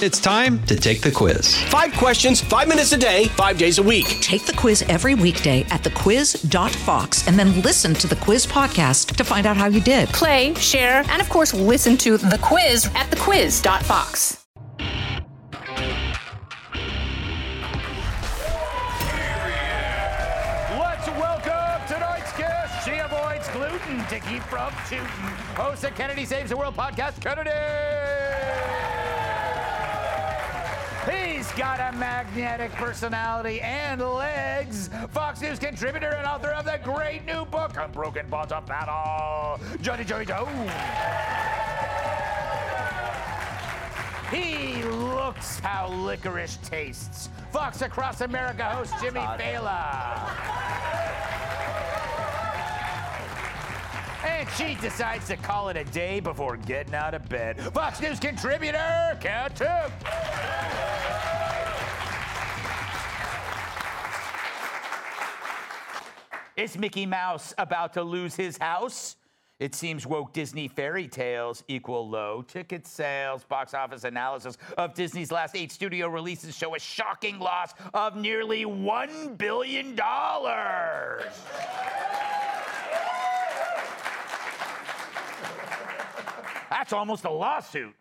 It's time to take the quiz. Five questions, five minutes a day, five days a week. Take the quiz every weekday at thequiz.fox and then listen to the quiz podcast to find out how you did. Play, share, and of course, listen to the quiz at thequiz.fox. Let's welcome tonight's guest. She avoids gluten to keep from tooting. Host of Kennedy Saves the World podcast, Kennedy. He's got a magnetic personality and legs. Fox News contributor and author of the great new book, Unbroken Bonds of Battle, Johnny Joey Jones. He looks how licorice tastes. Fox Across America host Jimmy Failla. And she decides to call it a day before getting out of bed. Fox News contributor, Timpf. Is Mickey Mouse about to lose his house? It seems woke Disney fairy tales equal low ticket sales. Box office analysis of Disney's last eight studio releases show a shocking loss of nearly $1 billion. That's almost a lawsuit.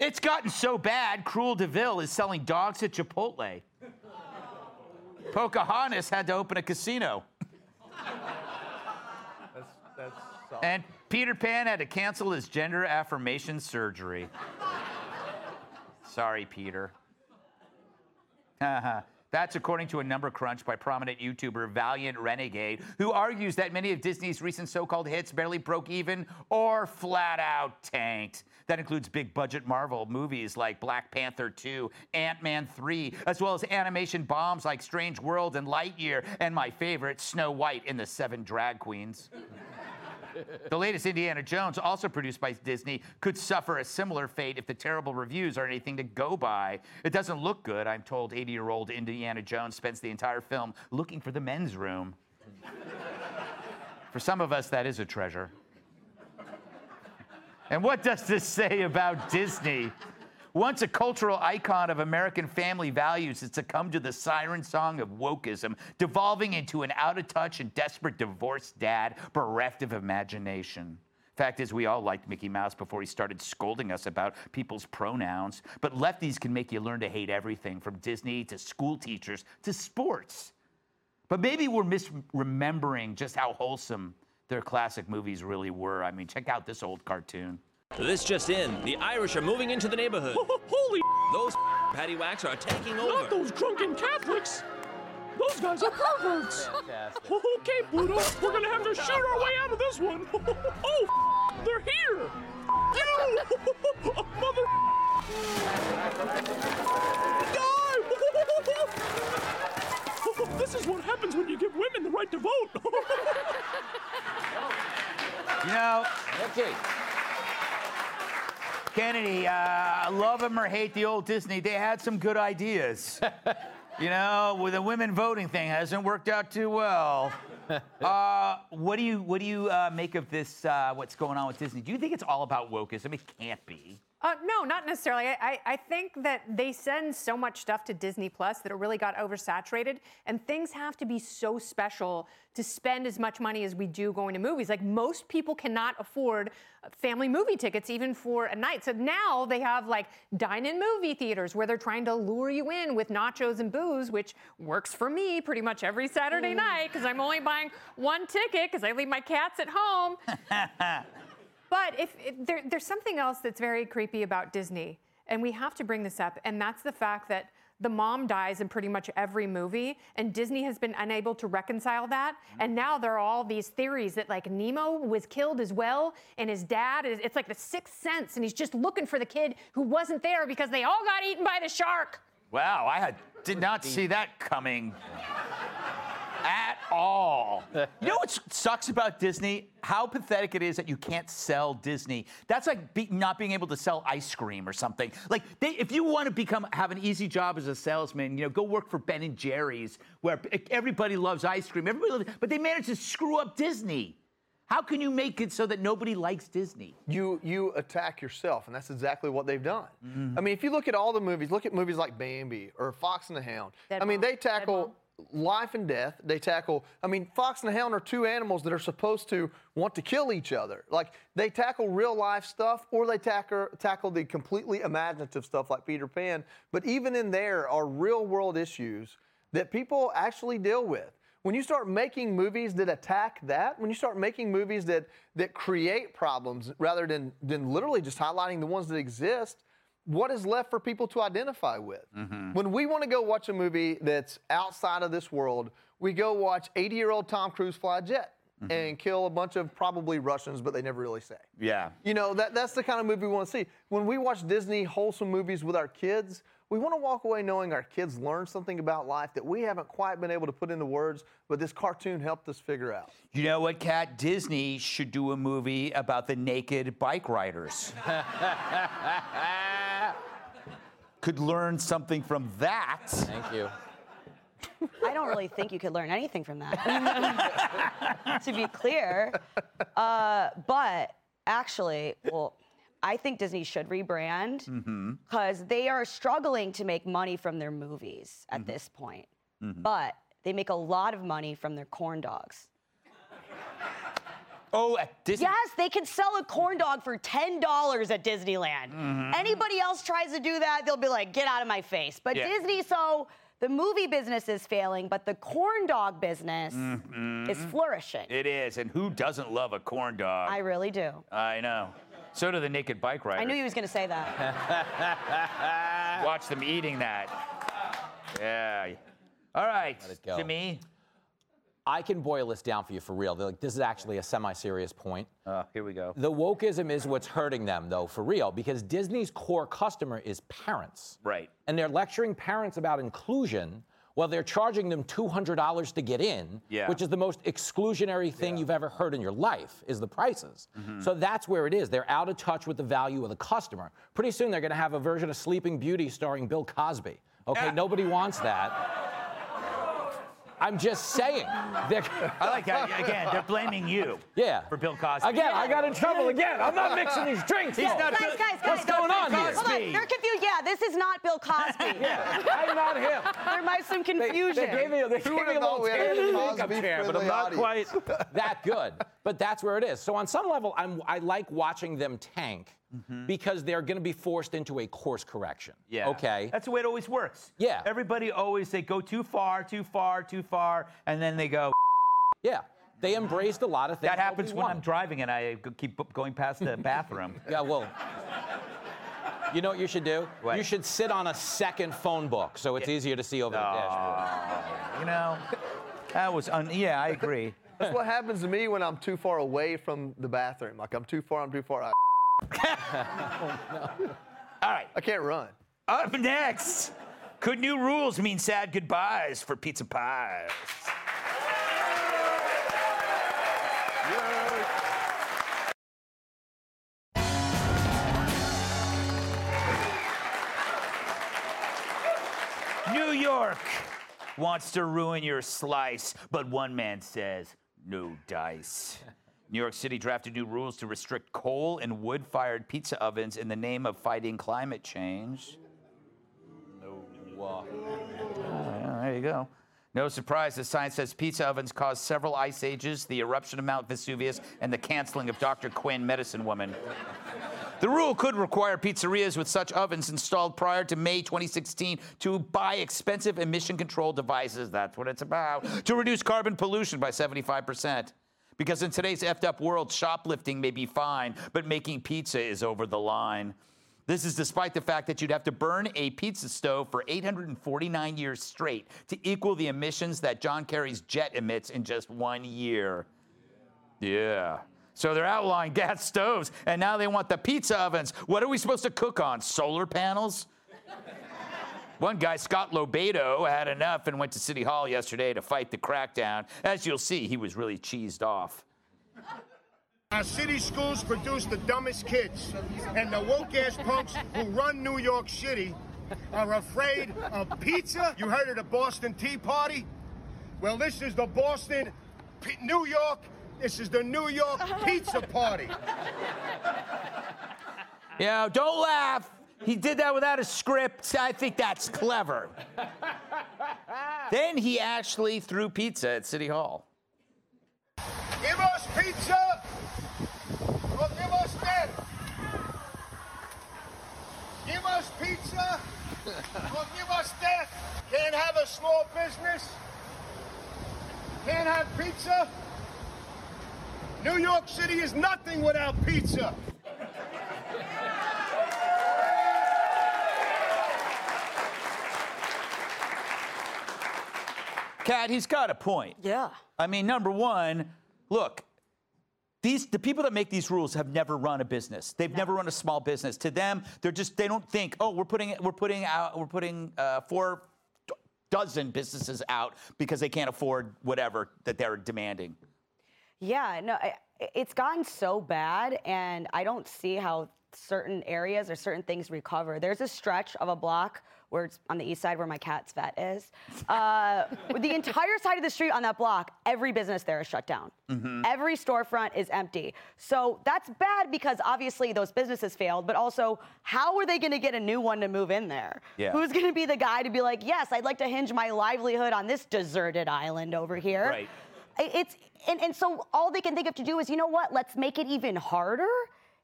It's gotten so bad, Cruel DeVille is selling dogs at Chipotle. Pocahontas had to open a casino. And Peter Pan had to cancel his gender affirmation surgery. Sorry, Peter. That's according to a number crunch by prominent YouTuber Valiant Renegade, who argues that many of Disney's recent so called hits barely broke even or flat out tanked. That includes big budget Marvel movies like Black Panther 2, Ant Man 3, as well as animation bombs like Strange World and Lightyear, and my favorite, Snow White and the Seven Drag Queens. The latest Indiana Jones, also produced by Disney, could suffer a similar fate if the terrible reviews are anything to go by. It doesn't look good. I'm told 80 year old Indiana Jones spends the entire film looking for the men's room. for some of us, that is a treasure. And what does this say about Disney? Once a cultural icon of American family values, it succumbed to the siren song of wokeism, devolving into an out of touch and desperate divorced dad bereft of imagination. Fact is, we all liked Mickey Mouse before he started scolding us about people's pronouns. But lefties can make you learn to hate everything from Disney to school teachers to sports. But maybe we're misremembering just how wholesome their classic movies really were. I mean, check out this old cartoon. This just in, the Irish are moving into the neighborhood. Holy Those paddywhacks are taking over. not those drunken Catholics! Those guys are perverts! Okay, Pluto, we're gonna have to shoot our way out of this one! Oh, they're here! You! Mother Die! This is what happens when you give women the right to vote! You know, okay. Kennedy, uh, love him or hate the old Disney, they had some good ideas. you know, with the women voting thing hasn't worked out too well. Uh, what do you what do you uh, make of this? Uh, what's going on with Disney? Do you think it's all about wokeism? It can't be. Uh, no, not necessarily. I, I, think that they send so much stuff to Disney Plus that it really got oversaturated, and things have to be so special to spend as much money as we do going to movies. Like most people cannot afford family movie tickets even for a night. So now they have like dine-in movie theaters where they're trying to lure you in with nachos and booze, which works for me pretty much every Saturday night because I'm only buying one ticket because I leave my cats at home. But if, if there, there's something else that's very creepy about Disney, and we have to bring this up, and that's the fact that the mom dies in pretty much every movie, and Disney has been unable to reconcile that. Mm-hmm. And now there are all these theories that like Nemo was killed as well, and his dad is it's like the sixth sense, and he's just looking for the kid who wasn't there because they all got eaten by the shark. Wow, I had, did not see that coming at all. You know what sucks about Disney? How pathetic it is that you can't sell Disney. That's like be, not being able to sell ice cream or something. Like, they, if you want to become have an easy job as a salesman, you know, go work for Ben and Jerry's, where everybody loves ice cream. Everybody loves, but they managed to screw up Disney. How can you make it so that nobody likes Disney? You you attack yourself, and that's exactly what they've done. Mm-hmm. I mean, if you look at all the movies, look at movies like Bambi or Fox and the Hound. I mean, Deadpool. they tackle life and death. They tackle. I mean, Fox and Hound are two animals that are supposed to want to kill each other. Like they tackle real life stuff, or they tackle tackle the completely imaginative stuff like Peter Pan. But even in there are real world issues that people actually deal with. When you start making movies that attack that, when you start making movies that that create problems rather than than literally just highlighting the ones that exist, what is left for people to identify with? Mm-hmm. When we want to go watch a movie that's outside of this world, we go watch 80-year-old Tom Cruise fly a jet mm-hmm. and kill a bunch of probably Russians, but they never really say. Yeah. You know, that, that's the kind of movie we want to see. When we watch Disney wholesome movies with our kids, we want to walk away knowing our kids learned something about life that we haven't quite been able to put into words, but this cartoon helped us figure out. You know what, Kat? Disney should do a movie about the naked bike riders. Could learn something from that. Thank you. I don't really think you could learn anything from that. to be clear. Uh, but actually, well, I think Disney should rebrand mm-hmm. because they are struggling to make money from their movies at mm-hmm. this point. Mm-hmm. But they make a lot of money from their corn dogs. Oh, at Disney. Yes, they can sell a corn dog for $10 at Disneyland. Anybody else tries to do that, they'll be like, get out of my face. But Yeah. Disney, so the movie business is failing, but the corn dog business is flourishing. It is, and who doesn't love a corn dog? I really do. I know. So do the naked bike riders. I knew he was going to say that. Watch them eating that. Yeah. All right, it go. Jimmy. I can boil this down for you for real. Like, this is actually a semi-serious point. Uh, here we go. The wokeism is what's hurting them, though, for real, because Disney's core customer is parents. Right. And they're lecturing parents about inclusion while they're charging them $200 to get in, Yeah. which is the most exclusionary thing you've ever heard in your life, is the prices. Mm-hmm. So that's where it is. They're out of touch with the value of the customer. Pretty soon they're going to have a version of Sleeping Beauty starring Bill Cosby. Okay, nobody wants that. I'm just saying. I like that. Again, they're blaming you. Yeah. For Bill Cosby. Again, I got in trouble again. I'm not mixing these drinks. He's not guys, Bill- guys, What's going on here? Hold on, Cosby. you're confused. Yeah, this is not Bill Cosby. I'm not him. There might be some confusion. they gave me, they gave me a little we had a Tanner makeup chair, but I'm not audience. quite that good. But that's where it is. So on some level, I'm, I like watching them tank Mm-hmm. because they're going to be forced into a course correction. Yeah. Okay. That's the way it always works. Yeah. Everybody always they go too far, too far, too far, and then they go. yeah. They embraced a lot of things. That happens when I'm driving and I keep going past the bathroom. Yeah, well. You know what you should do? What? You should sit on a second phone book so it's easier to see over the dashboard. You know, that was un- yeah, I agree. That's what happens to me when I'm too far away from the bathroom. Like I'm too far, I'm too far. I, All right. I can't run. Up next, could new rules mean sad goodbyes for pizza pies? New York wants to ruin your slice, but one man says no dice. New York City drafted new rules to restrict coal and wood fired pizza ovens in the name of fighting climate change. Yeah, uh, there you go. No surprise, the science says pizza ovens caused several ice ages, the eruption of Mount Vesuvius, and the canceling of Dr. Quinn, Medicine Woman. The rule could require pizzerias with such ovens installed prior to May 2016 to buy expensive emission control devices. That's what it's about. To reduce carbon pollution by 75%. Because in today's effed up world, shoplifting may be fine, but making pizza is over the line. This is despite the fact that you'd have to burn a pizza stove for 849 years straight to equal the emissions that John Kerry's jet emits in just one year. Yeah. So they're outlawing gas stoves, and now they want the pizza ovens. What are we supposed to cook on? Solar panels? One guy, Scott LoBaido, had enough and went to City Hall yesterday to fight the crackdown. As you'll see, he was really cheesed off. Our city schools produce the dumbest kids, and the woke ass punks who run New York City are afraid of pizza. You heard of the Boston Tea Party? Well, this is the Boston, P- New York This is the New York Pizza Party. Yeah, don't laugh. He did that without a script. I think that's clever. then he actually threw pizza at City Hall. Give us pizza or give us death. Give us pizza or give us death. Can't have a small business. Can't have pizza. New York City is nothing without pizza. Kat, he's got a point. Yeah. I mean, number one, look, these the people that make these rules have never run a business. They've never run a small business. To them, they're just they don't think, oh, we're putting we're putting out we're putting uh, four dozen businesses out because they can't afford whatever that they're demanding. Yeah, no, I, it's gotten so bad, and I don't see how certain areas or certain things recover. There's a stretch of a block where it's on the east side where my cat's vet is. Uh, the entire side of the street on that block, every business there is shut down. Every storefront is empty. So that's bad because obviously those businesses failed, but also, how are they going to get a new one to move in there? Yeah. Who's going to be the guy to be like, yes, I'd like to hinge my livelihood on this deserted island over here? Right. It's and, and so all they can think of to do is, you know what? Let's make it even harder.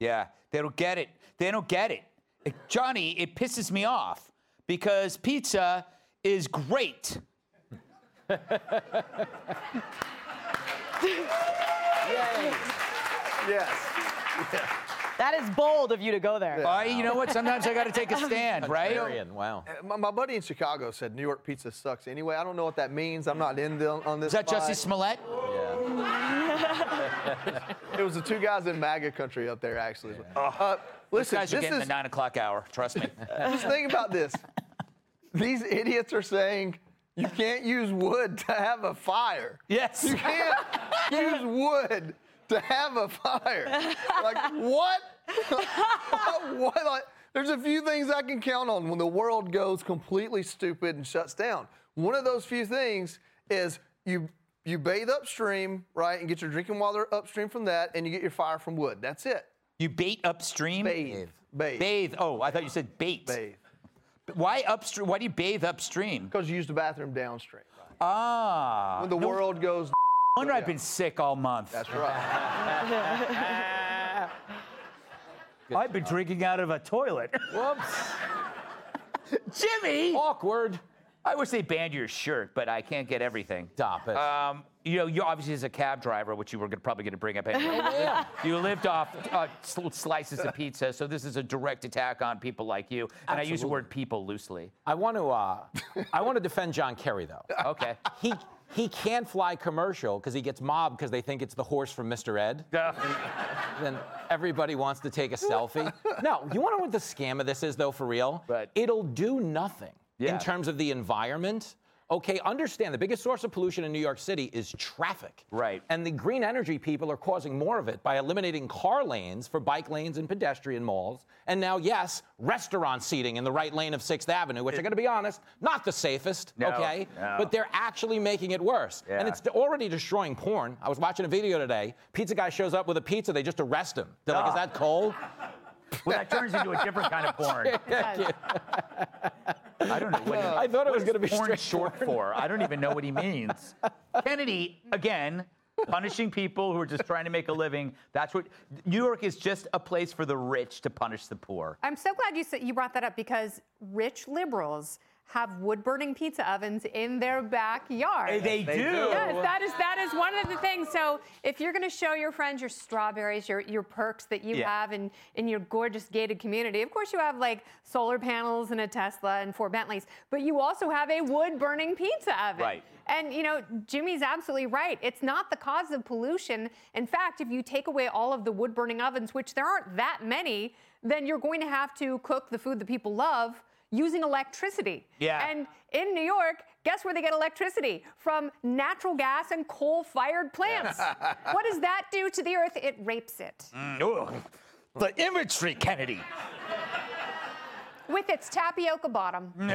Yeah, they don't get it. They don't get it. Johnny, it pisses me off because pizza is great. Yes. That is bold of you to go there. I, you know what? Sometimes I got to take a stand, right? Wow. Uh, My, my buddy in Chicago said New York pizza sucks anyway. I don't know what that means. I'm not in the, on this. Is that Jussie fight. Smollett? It was the two guys in MAGA country up there, actually. Uh, These listen, guys are this getting is, the nine o'clock hour. Trust me. just think about this. These idiots are saying you can't use wood to have a fire. Yes. You can't use wood to have a fire. Like what? what? Like, there's a few things I can count on when the world goes completely stupid and shuts down. One of those few things is you you bathe upstream, right, and get your drinking water upstream from that, and you get your fire from wood. That's it. You bait upstream? Bathe. Bathe. Bathe. Oh, I thought you said bait. Bathe. Why upstream? Why do you bathe upstream? Because you use the bathroom downstream. Ah. When the no world goes. wonder I've been sick all month. That's right. I've been drinking out of a toilet. Whoops. Jimmy! Awkward. I wish they banned your shirt, but I can't get everything. Stop it. Um, you know, you obviously as a cab driver, which you were gonna, probably going to bring up anyway. You lived off uh, slices of pizza, so this is a direct attack on people like you. And I use the word people loosely. I want to uh, I want to defend John Kerry though. Okay. He he can't fly commercial because he gets mobbed because they think it's the horse from Mr. Ed. then everybody wants to take a selfie. No, you want to know what the scam of this is though for real? Right. It'll do nothing Yeah. in terms of the environment. Okay, understand the biggest source of pollution in New York City is traffic. Right. And the green energy people are causing more of it by eliminating car lanes for bike lanes and pedestrian malls. And now, yes, restaurant seating in the right lane of 6th Avenue, which I'm going to be honest, not the safest, No, okay? no. But they're actually making it worse. And it's already destroying porn. I was watching a video today. Pizza guy shows up with a pizza, they just arrest him. They're like, is Ah. that cold? Well, that turns into a different kind of porn. I don't know what he, I thought it was gonna be porn straight short for. I don't even know what he means. Kennedy again. Punishing people who are just trying to make a living. That's what New York is just a place for the rich to punish the poor. I'm so glad you said you brought that up because rich liberals have wood burning pizza ovens in their backyard. They They do. do. Yes, that is that is one of the things. So if you're going to show your friends your strawberries, your your perks that you Yeah. have in in your gorgeous gated community, of course you have like solar panels and a Tesla and four Bentleys, but you also have a wood burning pizza oven. Right. And you know, Jimmy's absolutely right. It's not the cause of pollution. In fact, if you take away all of the wood burning ovens, which there aren't that many, then you're going to have to cook the food that people love using electricity. Yeah. And in New York, guess where they get electricity? From natural gas and coal-fired plants. what does that do to the earth? It rapes it. Mm, ugh. The imagery, Kennedy. With its tapioca bottom. Hope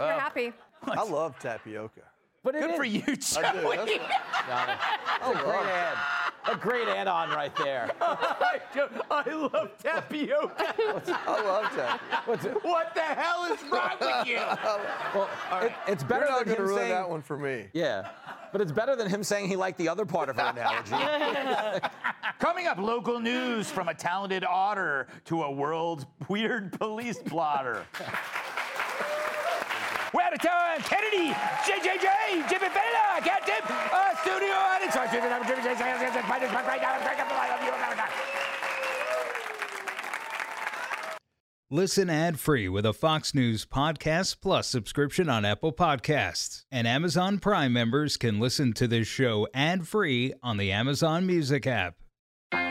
you're Uh, happy. I love tapioca. But it Good is- for you, Joey. Oh, great ad. A great add-on right there. I love tapioca. I love that. What the hell is wrong with you? Well, it, it's better You're not than him ruin saying. that one for me. Yeah, but it's better than him saying he liked the other part of her analogy. Coming up, local news from a talented otter to a world weird police plotter. We're out of time. Kennedy, JJJ, Jimmy Failla, Captain, uh, studio audience. Listen ad free with a Fox News Podcast Plus subscription on Apple Podcasts. And Amazon Prime members can listen to this show ad free on the Amazon Music app.